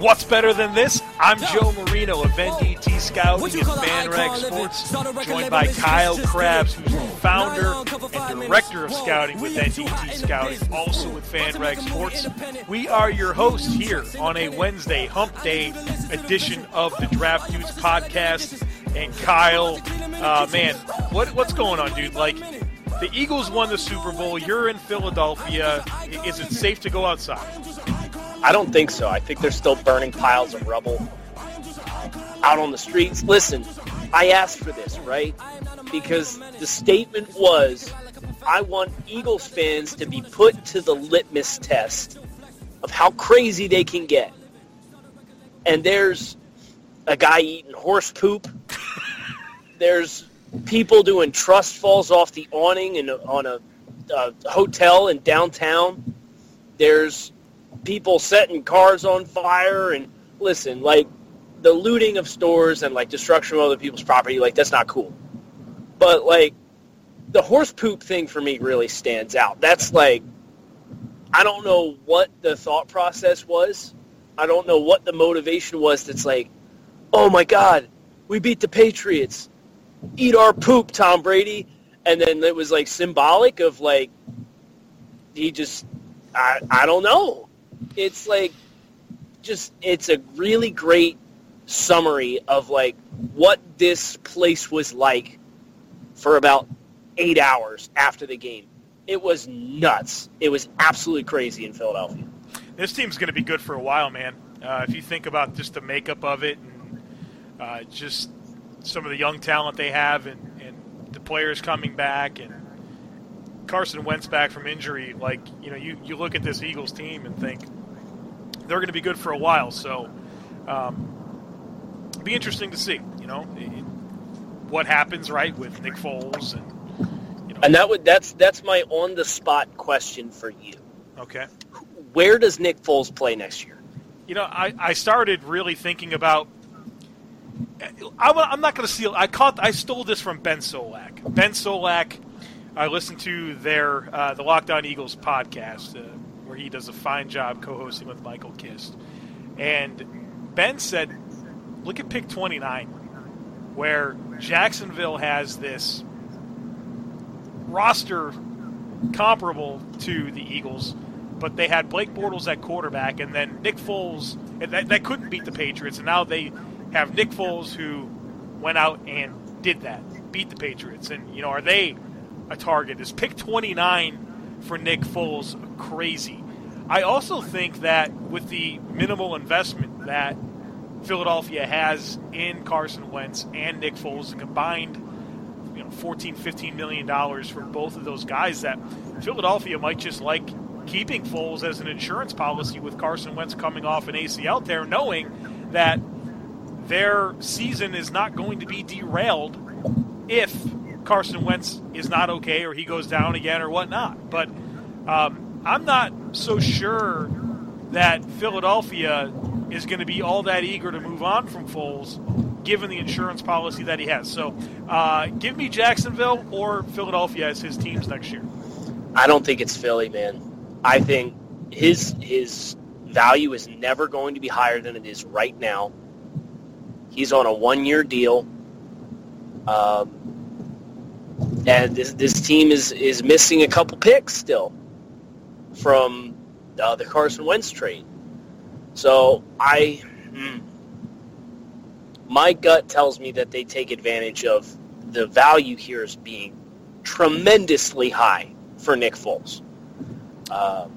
What's better than this? I'm Joe Marino of NDT Scouting and FanRag Sports, joined by Kyle Crabbs, who's the founder and director of scouting with NDT Scouting, also with FanRag Sports. We are your hosts here on a Wednesday Hump Day edition of the Draft Dudes podcast. And Kyle, uh, man, what what's going on, dude? Like, the Eagles won the Super Bowl. You're in Philadelphia. Is it safe to go outside? I don't think so. I think they're still burning piles of rubble out on the streets. Listen, I asked for this, right? Because the statement was, I want Eagles fans to be put to the litmus test of how crazy they can get. And there's a guy eating horse poop. there's people doing trust falls off the awning in a, on a, a hotel in downtown. There's people setting cars on fire and listen, like the looting of stores and like destruction of other people's property, like that's not cool. But like the horse poop thing for me really stands out. That's like I don't know what the thought process was. I don't know what the motivation was that's like, oh my God, we beat the Patriots. Eat our poop, Tom Brady. And then it was like symbolic of like he just I I don't know it's like just it's a really great summary of like what this place was like for about eight hours after the game. It was nuts. It was absolutely crazy in Philadelphia. This team's going to be good for a while, man. Uh, if you think about just the makeup of it and uh, just some of the young talent they have and, and the players coming back and Carson Wentz back from injury, like you know, you, you look at this Eagles team and think they're going to be good for a while. So, um, be interesting to see. You know, it, what happens right with Nick Foles and you know. And that would that's that's my on the spot question for you. Okay. Where does Nick Foles play next year? You know, I, I started really thinking about. I, I'm not going to steal. I caught. I stole this from Ben Solak. Ben Solak. I listened to their uh, the Locked On Eagles podcast, uh, where he does a fine job co-hosting with Michael Kist. And Ben said, "Look at pick 29, where Jacksonville has this roster comparable to the Eagles, but they had Blake Bortles at quarterback, and then Nick Foles and that, that couldn't beat the Patriots, and now they have Nick Foles who went out and did that, beat the Patriots, and you know, are they a target? Is pick 29 for Nick Foles crazy? I also think that with the minimal investment that Philadelphia has in Carson Wentz and Nick Foles, combined, you know, 14, 15 million dollars for both of those guys, that Philadelphia might just like keeping Foles as an insurance policy with Carson Wentz coming off an ACL tear, knowing that their season is not going to be derailed if Carson Wentz is not okay or he goes down again or whatnot. But um, I'm not so sure that Philadelphia is going to be all that eager to move on from Foles, given the insurance policy that he has. So, uh, give me Jacksonville or Philadelphia as his teams next year. I don't think it's Philly, man. I think his his value is never going to be higher than it is right now. He's on a one year deal. Um, and this this team is is missing a couple picks still from uh, the Carson Wentz trade. So I, mm, my gut tells me that they take advantage of the value here as being tremendously high for Nick Foles. Um,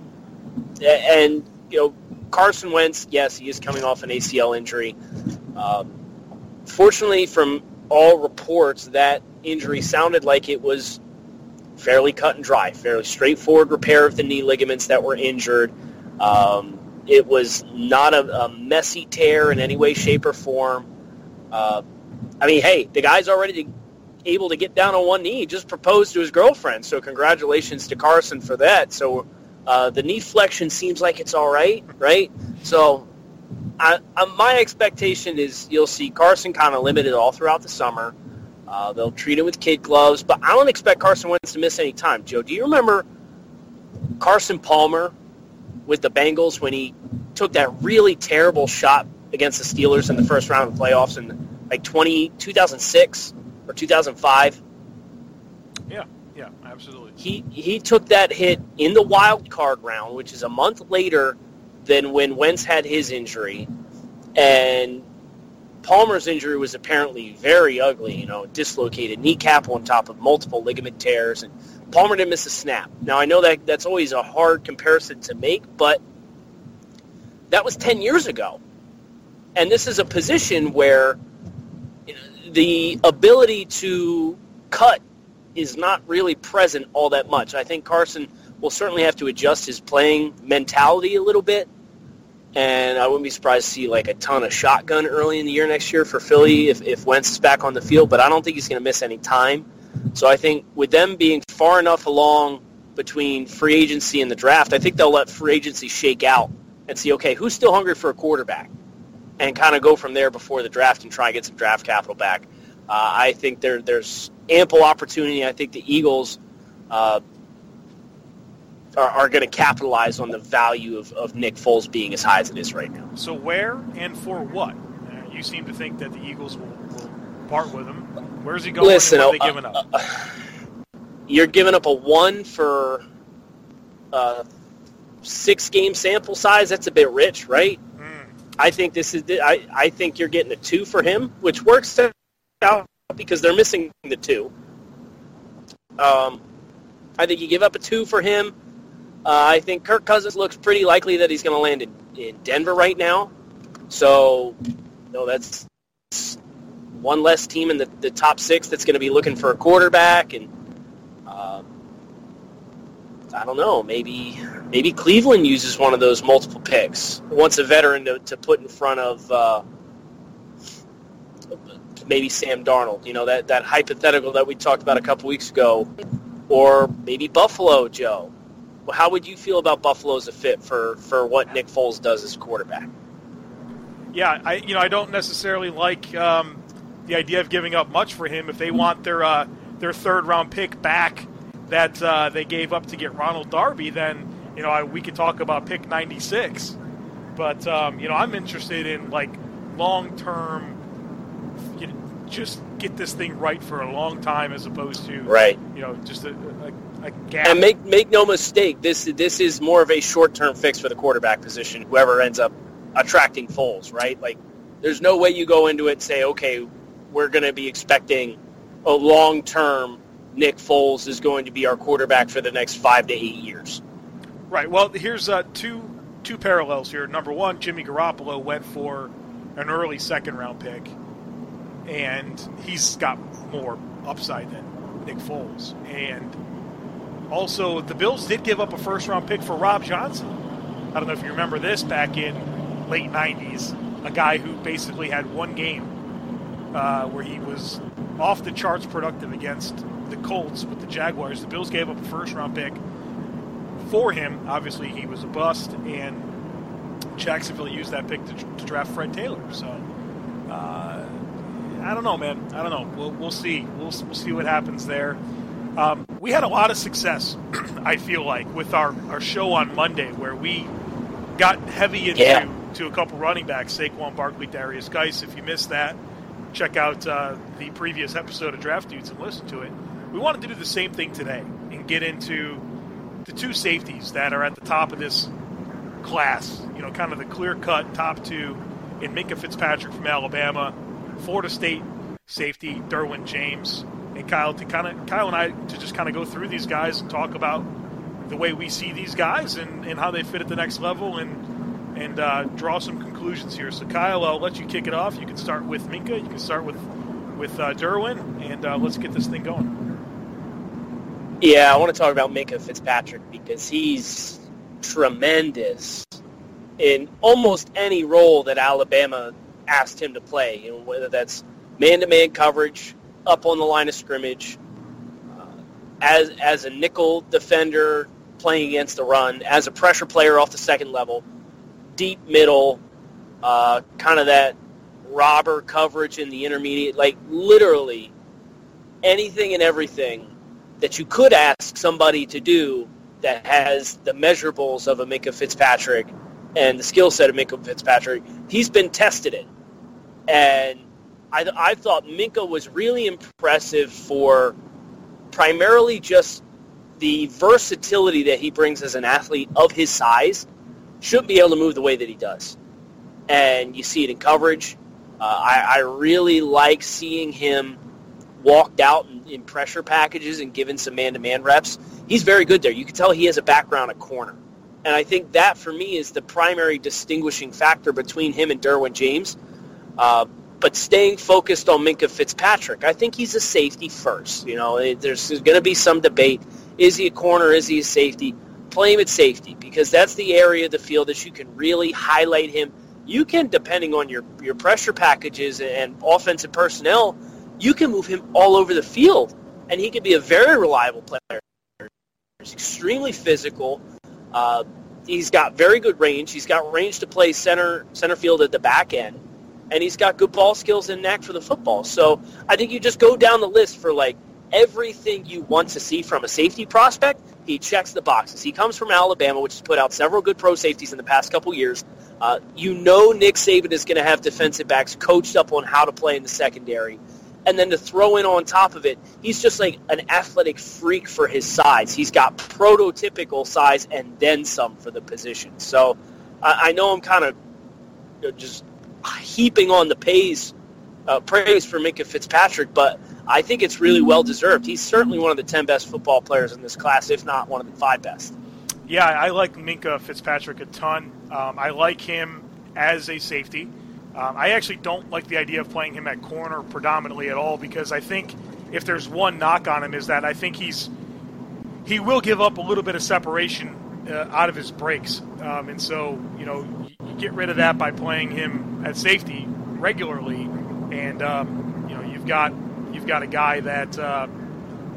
and you know Carson Wentz, yes, he is coming off an ACL injury. Um, fortunately, from all reports, that injury sounded like it was fairly cut and dry, fairly straightforward repair of the knee ligaments that were injured. Um, it was not a, a, messy tear in any way, shape, or form. Uh, I mean, hey, the guy's already able to get down on one knee. He just proposed to his girlfriend, so congratulations to Carson for that. So uh, the knee flexion seems like it's all right, right? So I, I, my expectation is you'll see Carson kind of limited all throughout the summer. Uh, they'll treat him with kid gloves, but I don't expect Carson Wentz to miss any time. Joe, do you remember Carson Palmer with the Bengals when he took that really terrible shot against the Steelers in the first round of playoffs in like 20, 2006 or 2005? Yeah, yeah, absolutely. He he took that hit in the wild card round, which is a month later than when Wentz had his injury, and Palmer's injury was apparently very ugly, you know, dislocated kneecap on top of multiple ligament tears, and Palmer didn't miss a snap. Now, I know that that's always a hard comparison to make, but that was 10 years ago. And this is a position where the ability to cut is not really present all that much. I think Carson will certainly have to adjust his playing mentality a little bit and I wouldn't be surprised to see like a ton of shotgun early in the year next year for Philly if, if Wentz is back on the field, but I don't think he's going to miss any time. So I think with them being far enough along between free agency and the draft, I think they'll let free agency shake out and see, okay, who's still hungry for a quarterback? And kind of go from there before the draft and try and get some draft capital back. Uh, I think there, there's ample opportunity. I think the Eagles uh, are, are going to capitalize on the value of, of Nick Foles being as high as it is right now. So where and for what? Uh, you seem to think that the Eagles will, will part with him. Where's he going? Listen, what are they uh, giving up? Uh, you're giving up a one for uh, six game sample size. That's a bit rich, right? Mm. I think this is. I I think you're getting a two for him, which works out because they're missing the two. Um, I think you give up a two for him. Uh, I think Kirk Cousins looks pretty likely that he's going to land in, in Denver right now. So, know, that's one less team in the, the top six that's going to be looking for a quarterback. And uh, I don't know, maybe maybe Cleveland uses one of those multiple picks. Wants a veteran to, to put in front of uh, maybe Sam Darnold. You know, that, that hypothetical that we talked about a couple weeks ago. Or maybe Buffalo, Joe how would you feel about Buffalo as a fit for, for what Nick Foles does as quarterback? Yeah, I you know I don't necessarily like um, the idea of giving up much for him if they want their uh, their third round pick back that uh, they gave up to get Ronald Darby. Then you know I, we could talk about pick ninety six, but um, you know I'm interested in like long term. You know, just get this thing right for a long time as opposed to right. You know, just a, a and make make no mistake, this this is more of a short term fix for the quarterback position. Whoever ends up attracting Foles, right? Like, there's no way you go into it and say, okay, we're going to be expecting a long term Nick Foles is going to be our quarterback for the next five to eight years. Right. Well, here's uh, two two parallels here. Number one, Jimmy Garoppolo went for an early second round pick, and he's got more upside than Nick Foles. And also, the Bills did give up a first round pick for Rob Johnson. I don't know if you remember this back in late 90s, a guy who basically had one game uh, where he was off the charts productive against the Colts with the Jaguars. The Bills gave up a first round pick for him. Obviously, he was a bust, and Jacksonville used that pick to, to draft Fred Taylor. So, uh, I don't know, man. I don't know. We'll, we'll see. We'll, we'll see what happens there. Um, we had a lot of success, I feel like, with our, our show on Monday where we got heavy into Yeah. to a couple running backs, Saquon Barkley, Derrius Guice. If you missed that, check out uh, the previous episode of Draft Dudes and listen to it. We wanted to do the same thing today and get into the two safeties that are at the top of this class. You know, kind of the clear cut top two in Minkah Fitzpatrick from Alabama, Florida State safety Derwin James, and Kyle to kind of Kyle and I to just kind of go through these guys and talk about the way we see these guys and, and how they fit at the next level and and uh, draw some conclusions here. So Kyle, I'll let you kick it off. You can start with Minkah. You can start with with uh, Derwin, and uh, let's get this thing going. Yeah, I want to talk about Minkah Fitzpatrick because he's tremendous in almost any role that Alabama asked him to play. You know, whether that's man-to-man coverage, up on the line of scrimmage, uh, as as a nickel defender playing against the run, as a pressure player off the second level, deep middle, uh, kind of that robber coverage in the intermediate, like literally anything and everything that you could ask somebody to do that has the measurables of a Minkah Fitzpatrick and the skill set of Minkah Fitzpatrick, he's been tested it. And I, I thought Minkah was really impressive for primarily just the versatility that he brings as an athlete of his size. Should be able to move the way that he does. And you see it in coverage. Uh, I, I really like seeing him walked out in, in pressure packages and given some man-to-man reps. He's very good there. You can tell he has a background at corner. And I think that, for me, is the primary distinguishing factor between him and Derwin James. Uh, but staying focused on Minkah Fitzpatrick, I think he's a safety first. You know, there's, going to be some debate. Is he a corner? Is he a safety? Play him at safety because that's the area of the field that you can really highlight him. You can, depending on your, your pressure packages and offensive personnel, you can move him all over the field, and he can be a very reliable player. He's extremely physical. Uh, he's got very good range. He's got range to play center center field at the back end, and he's got good ball skills and knack for the football. So I think you just go down the list for like everything you want to see from a safety prospect. He checks the boxes. He comes from Alabama, which has put out several good pro safeties in the past couple years. Uh, you know Nick Saban is going to have defensive backs coached up on how to play in the secondary. And then to throw in on top of it, he's just like an athletic freak for his size. He's got prototypical size and then some for the position. So I, I know I'm kind of just heaping on the praise, uh, praise for Minkah Fitzpatrick, but I think it's really well deserved. He's certainly one of the 10 best football players in this class, if not one of the five best. Yeah, I like Minkah Fitzpatrick a ton. Um, I like him as a safety. Um, I actually don't like the idea of playing him at corner predominantly at all because I think if there's one knock on him is that I think he's he will give up a little bit of separation uh, out of his breaks, um, and so you know you, get rid of that by playing him at safety regularly, and um, you know you've got you've got a guy that uh,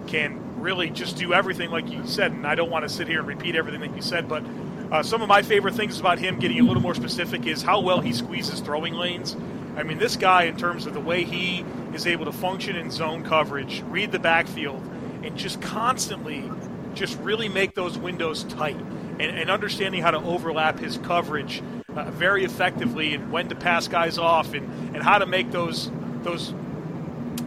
can really just do everything like you said. And I don't want to sit here and repeat everything that you said, but uh, some of my favorite things about him, getting a little more specific, is how well he squeezes throwing lanes. I mean, this guy, in terms of the way he is able to function in zone coverage, read the backfield, and just constantly just really make those windows tight and, and understanding how to overlap his coverage uh, very effectively and when to pass guys off and, and how to make those those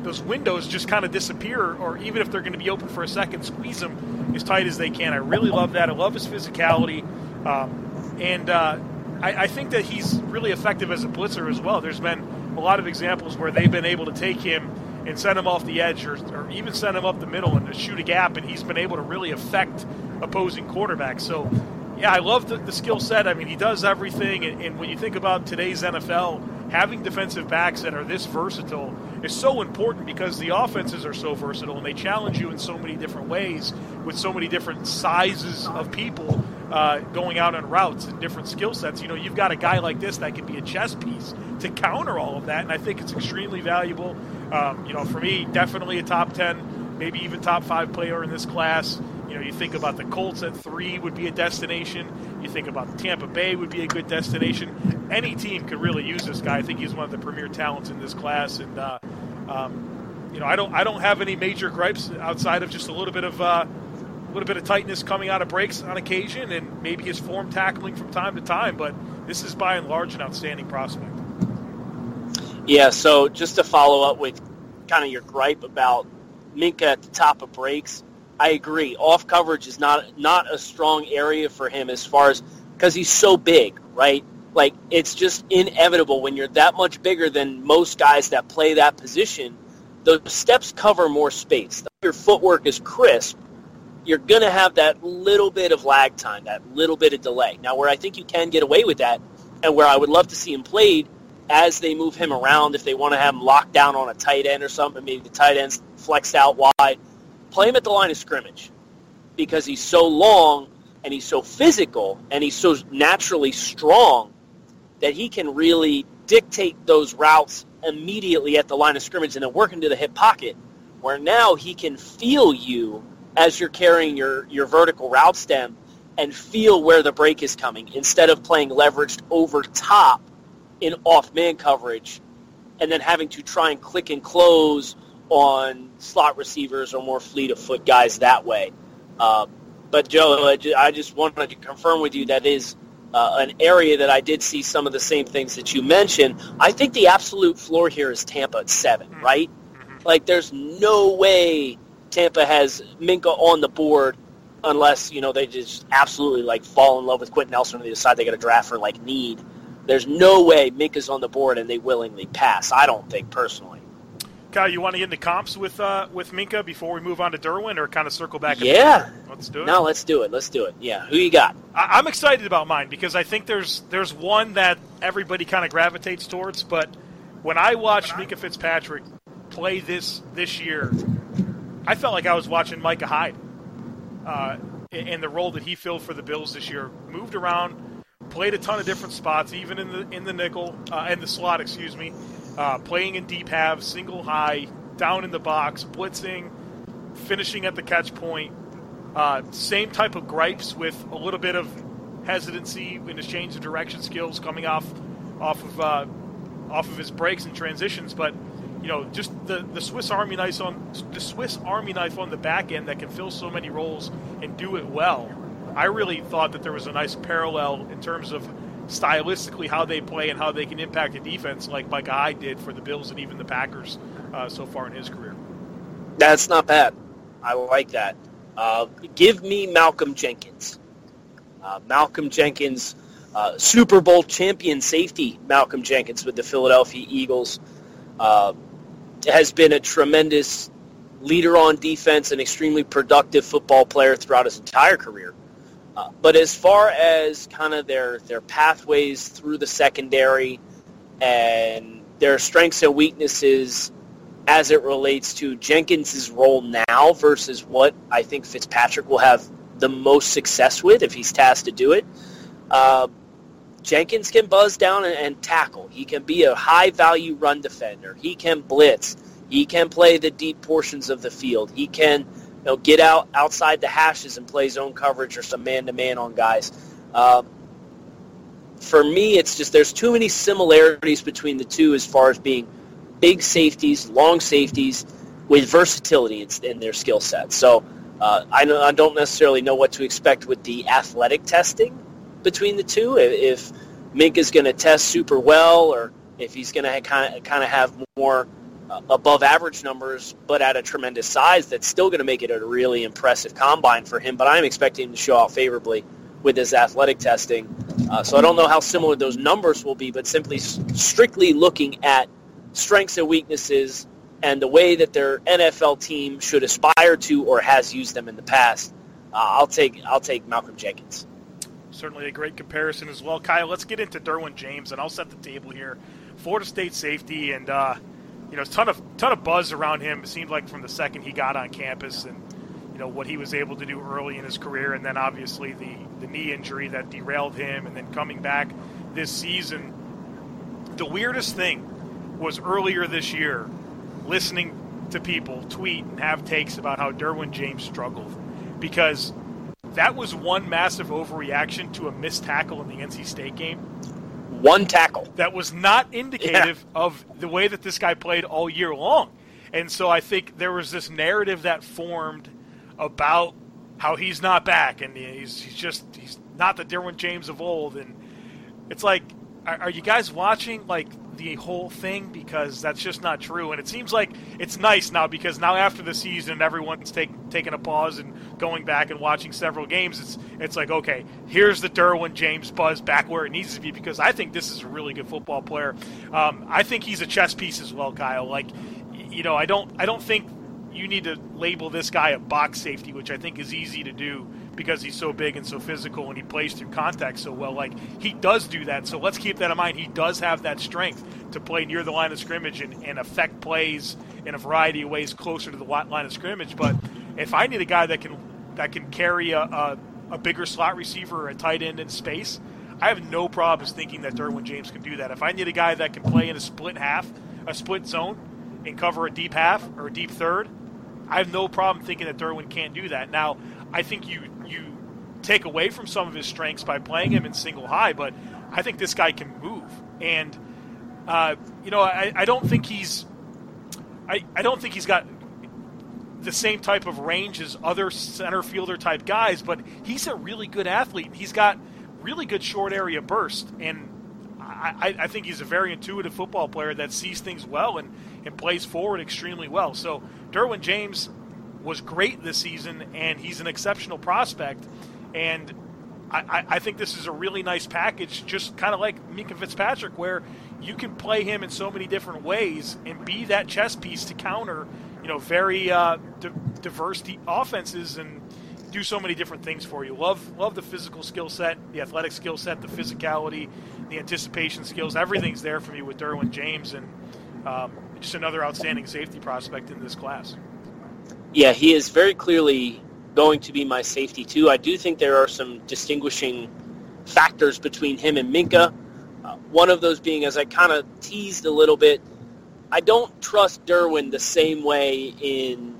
those windows just kind of disappear, or even if they're going to be open for a second, squeeze them as tight as they can. I really love that. I love his physicality, um, and uh, I, I think that he's really effective as a blitzer as well. There's been a lot of examples where they've been able to take him and send him off the edge, or, or even send him up the middle and shoot a gap, and he's been able to really affect opposing quarterbacks. So. Yeah, I love the, the skill set. I mean, he does everything, and, and when you think about today's NFL, having defensive backs that are this versatile is so important because the offenses are so versatile and they challenge you in so many different ways with so many different sizes of people uh, going out on routes and different skill sets. You know, you've got a guy like this that can be a chess piece to counter all of that, and I think it's extremely valuable. Um, you know, for me, definitely a top 10, maybe even top five player in this class. You know, you think about the Colts at three would be a destination. You think about Tampa Bay would be a good destination. Any team could really use this guy. I think he's one of the premier talents in this class, and uh, um, you know, I don't I don't have any major gripes outside of just a little bit of uh, a little bit of tightness coming out of breaks on occasion, and maybe his form tackling from time to time. But this is by and large an outstanding prospect. Yeah. So just to follow up with kind of your gripe about Minkah at the top of breaks I agree. Off coverage is not not a strong area for him as far as because he's so big, right? Like it's just inevitable when you're that much bigger than most guys that play that position. The steps cover more space. Your footwork is crisp. You're going to have that little bit of lag time, that little bit of delay. Now, where I think you can get away with that, and where I would love to see him played as they move him around, if they want to have him locked down on a tight end or something, maybe the tight end's flexed out wide, play him at the line of scrimmage. Because he's so long and he's so physical and he's so naturally strong that he can really dictate those routes immediately at the line of scrimmage and then work into the hip pocket where now he can feel you as you're carrying your, your vertical route stem and feel where the break is coming instead of playing leveraged over top in off man coverage and then having to try and click and close on slot receivers or more fleet of foot guys that way. Uh, but Joe, I just wanted to confirm with you that is uh, an area that I did see some of the same things that you mentioned. I think the absolute floor here is Tampa at 7 mm-hmm. right? Mm-hmm. Like there's no way Tampa has Minkah on the board unless you know they just absolutely like fall in love with Quenton Nelson and they decide they got to draft for like need. There's no way Minkah's on the board and they willingly pass. I don't think personally. Kyle, you want to get into comps with uh, with Minkah before we move on to Derwin, or kind of circle back? Yeah, let's do it. No, let's do it. Let's do it. Yeah, who you got? I- am excited about mine because I think there's there's one that everybody kind of gravitates towards. But when I watched Minkah Fitzpatrick play this this year, I felt like I was watching Micah Hyde, uh, in the role that he filled for the Bills this year. Moved around, played a ton of different spots, even in the in the nickel uh, the slot. Excuse me uh, playing in deep halves, single high, down in the box, blitzing, finishing at the catch point. Uh, same type of gripes with a little bit of hesitancy in his change of direction skills coming off off of uh, off of his breaks and transitions, but you know, just the, the Swiss Army knife on the Swiss Army knife on the back end that can fill so many roles and do it well. I really thought that there was a nice parallel in terms of stylistically how they play and how they can impact the defense, like Micah Hyde did for the Bills and even the Packers uh, so far in his career. That's not bad. I like that. Uh, give me Malcolm Jenkins. Uh, Malcolm Jenkins, uh, Super Bowl champion safety Malcolm Jenkins with the Philadelphia Eagles, uh, has been a tremendous leader on defense and extremely productive football player throughout his entire career. But as far as kind of their their pathways through the secondary and their strengths and weaknesses as it relates to Jenkins's role now versus what I think Fitzpatrick will have the most success with if he's tasked to do it. Uh, Jenkins can buzz down and, and, tackle. He can be a high value run defender. He can blitz. He can play the deep portions of the field. He can you know, get out outside the hashes and play zone coverage or some man-to-man on guys. Um, for me, it's just there's too many similarities between the two as far as being big safeties, long safeties with versatility in, in their skill set. So uh, I, don't, I, don't necessarily know what to expect with the athletic testing between the two. If, if Mink is going to test super well, or if he's going to kind of kind of have more above average numbers, but at a tremendous size, that's still going to make it a really impressive combine for him. But I'm expecting him to show out favorably with his athletic testing. Uh, so I don't know how similar those numbers will be, but simply strictly looking at strengths and weaknesses and the way that their NFL team should aspire to or has used them in the past, uh, I'll take I'll take Malcolm Jenkins. Certainly a great comparison as well, Kyle. Let's get into Derwin James, and I'll set the table here Florida State safety, and uh, you know, a ton of ton of buzz around him. It seemed like from the second he got on campus, and you know what he was able to do early in his career, and then obviously the the knee injury that derailed him, and then coming back this season. The weirdest thing was earlier this year, listening to people tweet and have takes about how Derwin James struggled because that was one massive overreaction to a missed tackle in the NC State game. One tackle. That was not indicative yeah. of the way that this guy played all year long. And so I think there was this narrative that formed about how he's not back and he's, he's just he's not the Derwin James of old and it's like are, are you guys watching like the whole thing because that's just not true. And it seems like it's nice now because now after the season, everyone's take, taking a pause and going back and watching several games. It's it's like okay, here's the Derwin James buzz back where it needs to be because I think this is a really good football player. Um, I think he's a chess piece as well, Kyle. Like you know, I don't I don't think you need to label this guy a box safety, which I think is easy to do because he's so big and so physical and he plays through contact so well. Like he does do that. So let's keep that in mind. He does have that strength to play near the line of scrimmage and, and affect plays in a variety of ways closer to the line of scrimmage. But if I need a guy that can that can carry a, a, a bigger slot receiver or a tight end in space, I have no problems thinking that Derwin James can do that. If I need a guy that can play in a split half, a split zone, and cover a deep half or a deep third, I have no problem thinking that Derwin can't do that. Now, I think you take away from some of his strengths by playing him in single high, but I think this guy can move. And uh, you know, I, I don't think he's I, I don't think he's got the same type of range as other center fielder type guys, but he's a really good athlete. He's got really good short area burst, and I, I think he's a very intuitive football player that sees things well and, and plays forward extremely well. So Derwin James was great this season, and he's an exceptional prospect. And I, I think this is a really nice package, just kind of like Minkah Fitzpatrick, where you can play him in so many different ways and be that chess piece to counter, you know, very uh, di- diverse offenses and do so many different things for you. Love love the physical skill set, the athletic skill set, the physicality, the anticipation skills. Everything's there for me with Derwin James, and um, just another outstanding safety prospect in this class. Yeah, he is very clearly going to be my safety too. I do think there are some distinguishing factors between him and Minkah. Uh, one of those being, as I kind of teased a little bit, I don't trust Derwin the same way in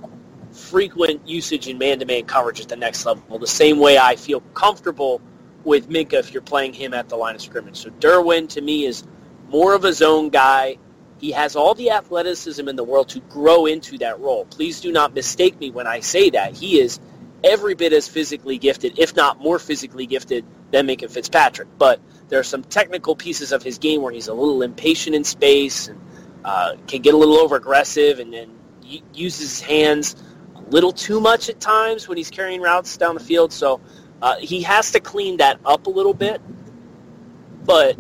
frequent usage in man-to-man coverage at the next level, the same way I feel comfortable with Minkah if you're playing him at the line of scrimmage. So Derwin, to me, is more of a zone guy. He has all the athleticism in the world to grow into that role. Please do not mistake me when I say that. He is every bit as physically gifted, if not more physically gifted, than Minkah Fitzpatrick. But there are some technical pieces of his game where he's a little impatient in space and uh, can get a little over aggressive and then uses his hands a little too much at times when he's carrying routes down the field. So uh, he has to clean that up a little bit. But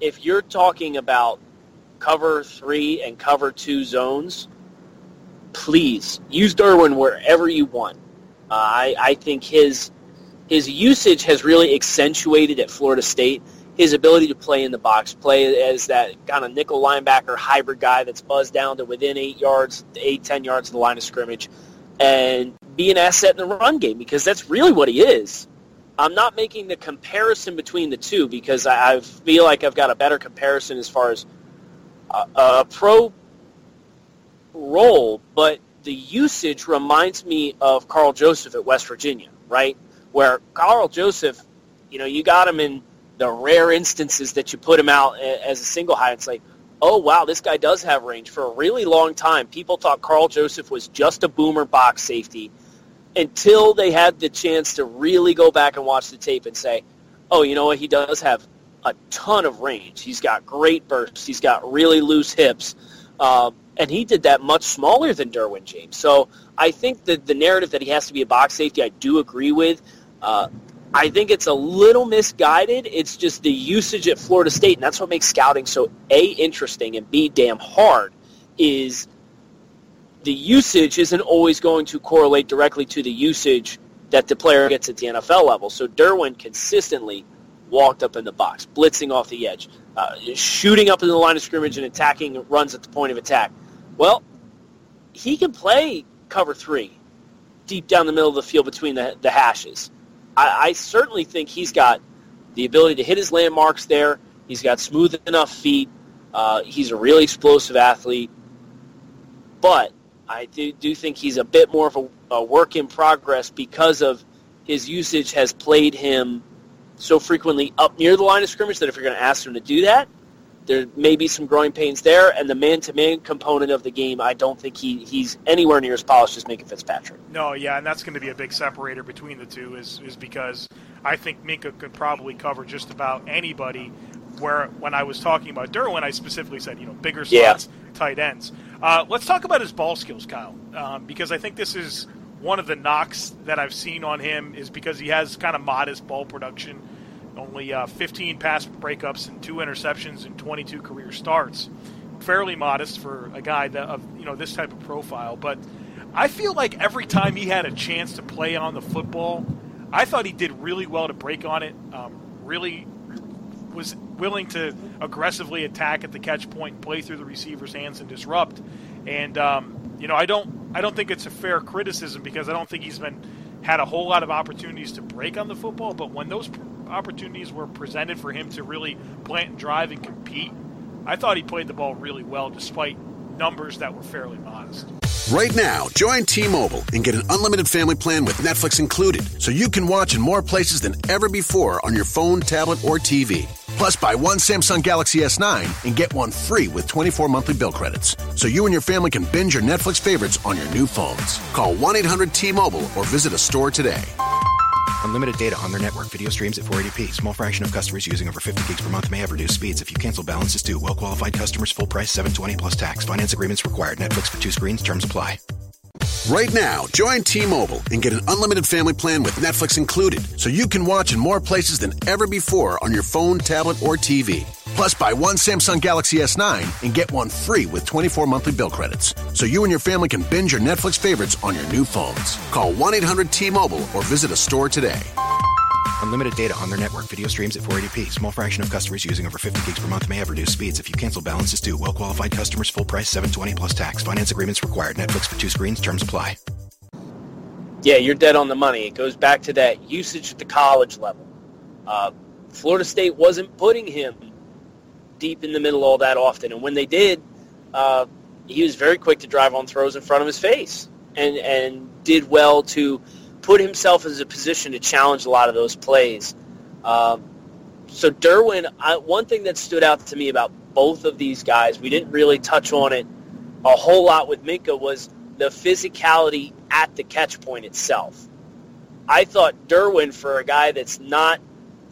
if you're talking about cover three and cover two zones, please use Derwin wherever you want. Uh, I, I think his his usage has really accentuated at Florida State his ability to play in the box, play as that kind of nickel linebacker hybrid guy that's buzzed down to within eight yards, eight, ten yards of the line of scrimmage, and be an asset in the run game because that's really what he is. I'm not making the comparison between the two because I, I feel like I've got a better comparison as far as a, a pro role, but the usage reminds me of Karl Joseph at West Virginia, right? Where Karl Joseph, you know, you got him in the rare instances that you put him out as a single high. It's like, oh wow, this guy does have range. For a really long time, people thought Karl Joseph was just a boomer box safety until they had the chance to really go back and watch the tape and say, oh, you know what, he does have a ton of range. He's got great bursts. He's got really loose hips. Um, and he did that much smaller than Derwin James. So I think that the narrative that he has to be a box safety, I do agree with. Uh, I think it's a little misguided. It's just the usage at Florida State, and that's what makes scouting so A, interesting, and B, damn hard, is the usage isn't always going to correlate directly to the usage that the player gets at the NFL level. So Derwin consistently walked up in the box, blitzing off the edge, uh, shooting up in the line of scrimmage and attacking runs at the point of attack. Well, he can play cover three deep down the middle of the field between the, the hashes. I, I certainly think he's got the ability to hit his landmarks there. He's got smooth enough feet. Uh, he's a really explosive athlete. But I do, do think he's a bit more of a, a work in progress because of his usage has played him so frequently up near the line of scrimmage that if you're going to ask him to do that, there may be some growing pains there. And the man-to-man component of the game, I don't think he, he's anywhere near as polished as Minkah Fitzpatrick. No, yeah, and that's going to be a big separator between the two is, is because I think Minkah could probably cover just about anybody where when I was talking about Derwin, I specifically said, you know, bigger slots, yeah. tight ends. Uh, let's talk about his ball skills, Kyle, um, because I think this is one of the knocks that I've seen on him is because he has kind of modest ball production. Only uh, 15 pass breakups and two interceptions and 22 career starts. Fairly modest for a guy that, of you know this type of profile, but I feel like every time he had a chance to play on the football, I thought he did really well to break on it. Um, really was willing to aggressively attack at the catch point, play through the receiver's hands, and disrupt. And um, you know, I don't, I don't think it's a fair criticism because I don't think he's been had a whole lot of opportunities to break on the football. But when those opportunities were presented for him to really plant and drive and compete, I thought he played the ball really well, despite numbers that were fairly modest. Right now, join T-Mobile and get an unlimited family plan with Netflix included, so you can watch in more places than ever before on your phone, tablet, or TV. Plus, buy one Samsung Galaxy S9 and get one free with 24 monthly bill credits. So you and your family can binge your Netflix favorites on your new phones. Call 1 800 T Mobile or visit a store today. Unlimited data on their network. Video streams at 480p. Small fraction of customers using over 50 gigs per month may have reduced speeds. If you cancel, balances due. Well qualified customers, full price, 720 plus tax. Finance agreements required. Netflix for two screens. Terms apply. Right now, join T-Mobile and get an unlimited family plan with Netflix included, so you can watch in more places than ever before on your phone, tablet, or TV. Plus, buy one Samsung Galaxy S9 and get one free with 24 monthly bill credits. So you and your family can binge your Netflix favorites on your new phones. Call 1 800 T Mobile or visit a store today. Unlimited data on their network. Video streams at 480p. Small fraction of customers using over 50 gigs per month may have reduced speeds. If you cancel, balances due. Well qualified customers, full price, 720 plus tax. Finance agreements required. Netflix for two screens. Terms apply. Yeah, you're dead on the money. It goes back to that usage at the college level. Uh, Florida State wasn't putting him deep in the middle all that often, and when they did, uh, he was very quick to drive on throws in front of his face, and and did well to put himself in a position to challenge a lot of those plays. Um, so Derwin, I, one thing that stood out to me about both of these guys, we didn't really touch on it a whole lot with Minkah, was the physicality at the catch point itself. I thought Derwin, for a guy that's not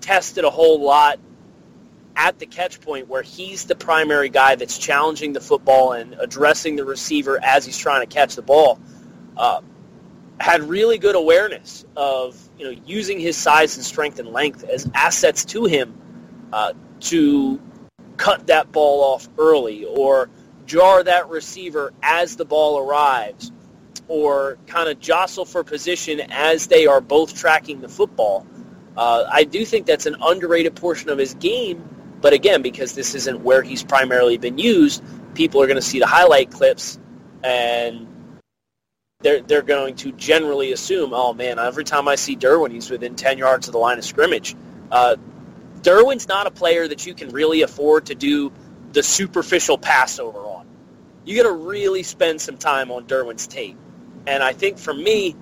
tested a whole lot at the catch point where he's the primary guy that's challenging the football and addressing the receiver as he's trying to catch the ball, uh, had really good awareness of you know using his size and strength and length as assets to him uh, to cut that ball off early or jar that receiver as the ball arrives or kind of jostle for position as they are both tracking the football. Uh, I do think that's an underrated portion of his game, but again, because this isn't where he's primarily been used, people are going to see the highlight clips and they're they're going to generally assume, oh man, every time I see Derwin, he's within 10 yards of the line of scrimmage. Uh, Derwin's not a player that you can really afford to do the superficial passover on. You got to really spend some time on Derwin's tape. And I think for me,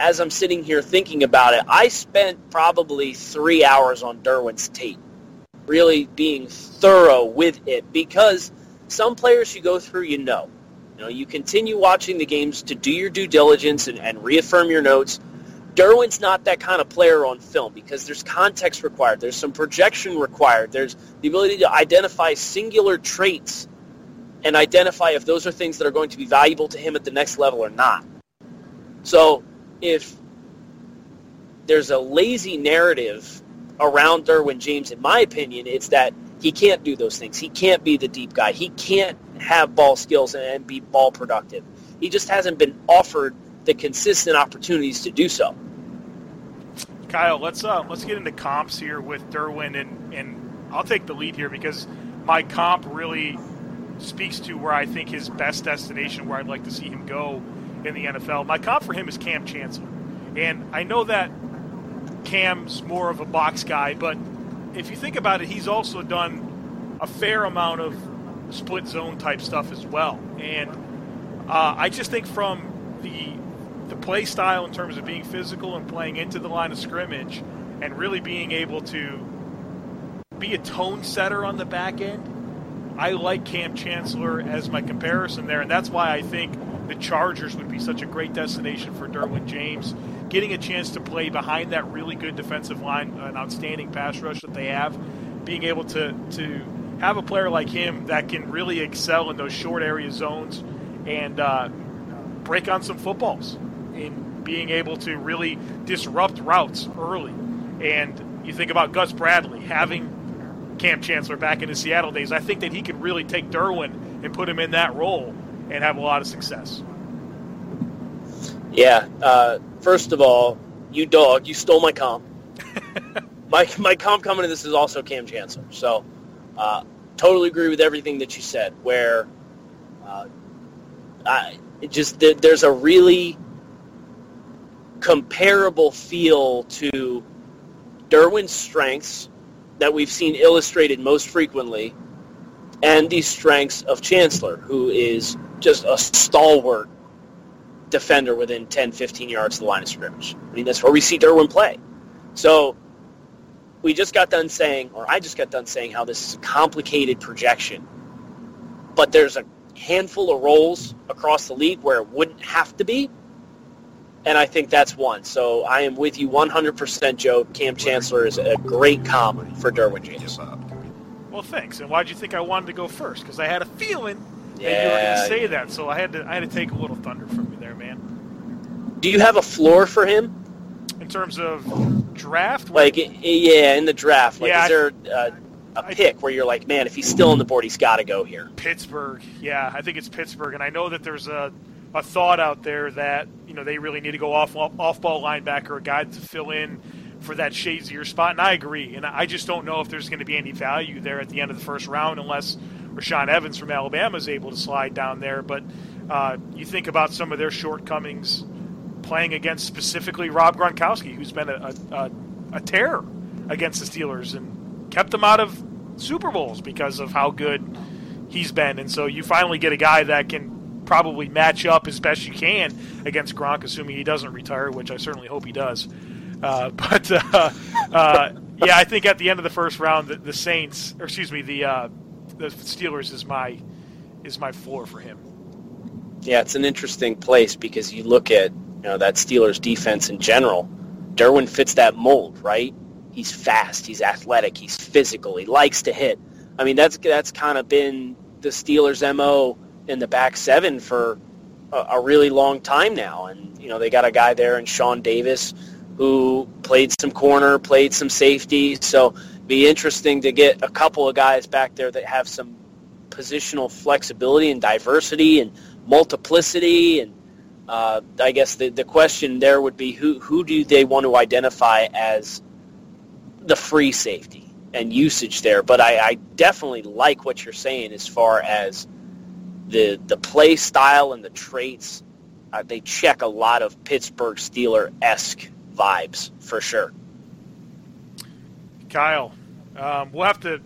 as I'm sitting here thinking about it, I spent probably three hours on Derwin's tape, really being thorough with it because some players you go through, you know. You know, you continue watching the games to do your due diligence and, and reaffirm your notes. Derwin's not that kind of player on film because there's context required. There's some projection required. There's the ability to identify singular traits and identify if those are things that are going to be valuable to him at the next level or not. So if there's a lazy narrative around Derwin James, in my opinion, it's that he can't do those things. He can't be the deep guy. He can't have ball skills and be ball productive. He just hasn't been offered the consistent opportunities to do so. Kyle, let's uh, let's get into comps here with Derwin, and and I'll take the lead here because my comp really speaks to where I think his best destination, where I'd like to see him go in the NFL. My comp for him is Kam Chancellor, and I know that Kam's more of a box guy, but if you think about it, he's also done a fair amount of split zone type stuff as well, and uh, I just think from the the play style in terms of being physical and playing into the line of scrimmage and really being able to be a tone setter on the back end. I like Kam Chancellor as my comparison there, and that's why I think the Chargers would be such a great destination for Derwin James. Getting a chance to play behind that really good defensive line, an outstanding pass rush that they have, being able to to have a player like him that can really excel in those short area zones and uh, break on some footballs in being able to really disrupt routes early. And you think about Gus Bradley having Kam Chancellor back in his Seattle days. I think that he could really take Derwin and put him in that role and have a lot of success. Yeah. Uh, first of all, you dog, you stole my comp. my my comp coming to this is also Kam Chancellor. So, uh, totally agree with everything that you said. Where, uh, I just there's a really comparable feel to Derwin's strengths that we've seen illustrated most frequently and the strengths of Chancellor, who is just a stalwart defender within 10, 15 yards of the line of scrimmage. I mean, that's where we see Derwin play. So we just got done saying, or I just got done saying how this is a complicated projection, but there's a handful of roles across the league where it wouldn't have to be, and I think that's one. So I am with you 100%, Joe. Kam Chancellor is a great comp for Derwin James. Well, thanks. And why'd you think I wanted to go first? Because I had a feeling Yeah. you were going to say that, so I had to I had to take a little thunder from you there, man. Do you have a floor for him? In terms of draft, Like, yeah, in the draft. Like, Yeah, is there uh, a pick where you're like, man, if he's still on the board, he's got to go here? Pittsburgh. Yeah, I think it's Pittsburgh, and I know that there's a, a thought out there that you know they really need to go off off ball linebacker, a guy to fill in for that Shazier spot, and I agree. And I just don't know if there's going to be any value there at the end of the first round unless Rashaan Evans from Alabama is able to slide down there. But uh, you think about some of their shortcomings playing against specifically Rob Gronkowski, who's been a, a, a terror against the Steelers and kept them out of Super Bowls because of how good he's been. And so you finally get a guy that can probably match up as best you can against Gronk, assuming he doesn't retire, which I certainly hope he does. Uh, but uh, uh, yeah, I think at the end of the first round, the, the Saints, or excuse me, the uh, the Steelers is my is my floor for him. Yeah, it's an interesting place because you look at you know that Steelers defense in general. Derwin fits that mold, right? He's fast, he's athletic, he's physical, he likes to hit. I mean, that's that's kind of been the Steelers' mo in the back seven for a, a really long time now, and you know they got a guy there in Sean Davis who played some corner, played some safety. So be interesting to get a couple of guys back there that have some positional flexibility and diversity and multiplicity. And uh, I guess the, the question there would be who, who do they want to identify as the free safety and usage there? But I, I definitely like what you're saying as far as the the play style and the traits. Uh, they check a lot of Pittsburgh Steeler esque vibes for sure. Kyle, um, we'll have to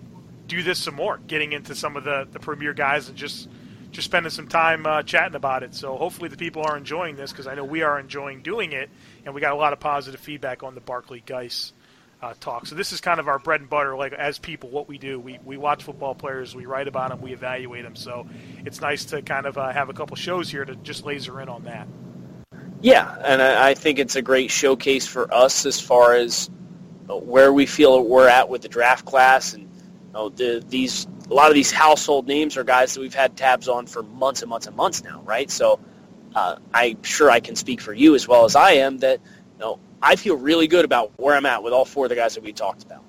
do this some more, getting into some of the, the premier guys and just just spending some time uh, chatting about it. So hopefully the people are enjoying this because I know we are enjoying doing it, and we got a lot of positive feedback on the Barkley Guice uh, talk. So this is kind of our bread and butter, like as people, what we do. We we watch football players, we write about them, we evaluate them. So it's nice to kind of uh, have a couple shows here to just laser in on that. Yeah, and I, think it's a great showcase for us as far as where we feel we're at with the draft class, and you know, the, these a lot of these household names are guys that we've had tabs on for months and months and months now, right? So uh, I'm sure I can speak for you as well as I am that you know I feel really good about where I'm at with all four of the guys that we talked about.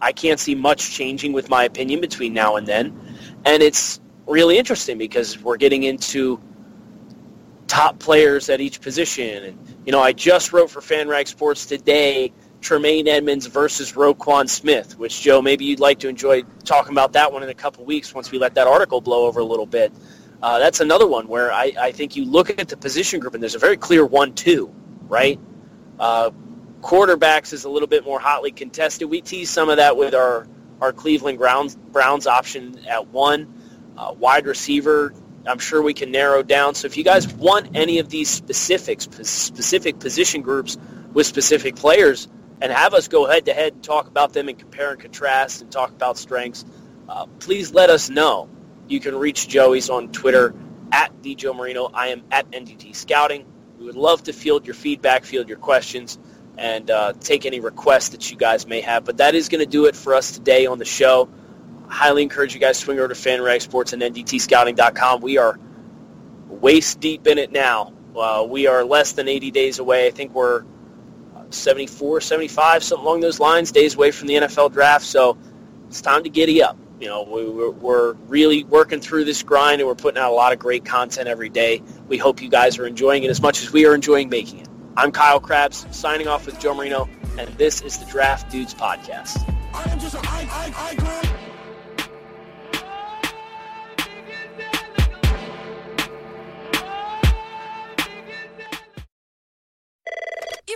I can't see much changing with my opinion between now and then, and it's really interesting because we're getting into top players at each position. And you know, I just wrote for FanRag Sports today Tremaine Edmunds versus Roquan Smith, which Joe, maybe you'd like to enjoy talking about that one in a couple weeks once we let that article blow over a little bit. Uh, that's another one where I, I think you look at the position group and there's a very clear one-two, right? Uh, quarterbacks is a little bit more hotly contested. We tease some of that with our, our Cleveland Browns, Browns option at one. Uh, wide receiver, I'm sure we can narrow down. So if you guys want any of these specifics, specific position groups with specific players, and have us go head to head and talk about them and compare and contrast and talk about strengths, uh, please let us know. You can reach Joey's on Twitter at Joe Marino. I am at NDT Scouting. We would love to field your feedback, field your questions, and uh, take any requests that you guys may have. But that is going to do it for us today on the show. I highly encourage you guys to swing over to FanRag Sports and NDTScouting.com. We are waist deep in it now. Uh, we are less than 80 days away. I think we're 74, 75, something along those lines, days away from the NFL draft. So it's time to giddy up. You know, we, we're really working through this grind, and we're putting out a lot of great content every day. We hope you guys are enjoying it as much as we are enjoying making it. I'm Kyle Crabbs, signing off with Joe Marino, and this is the Draft Dudes Podcast.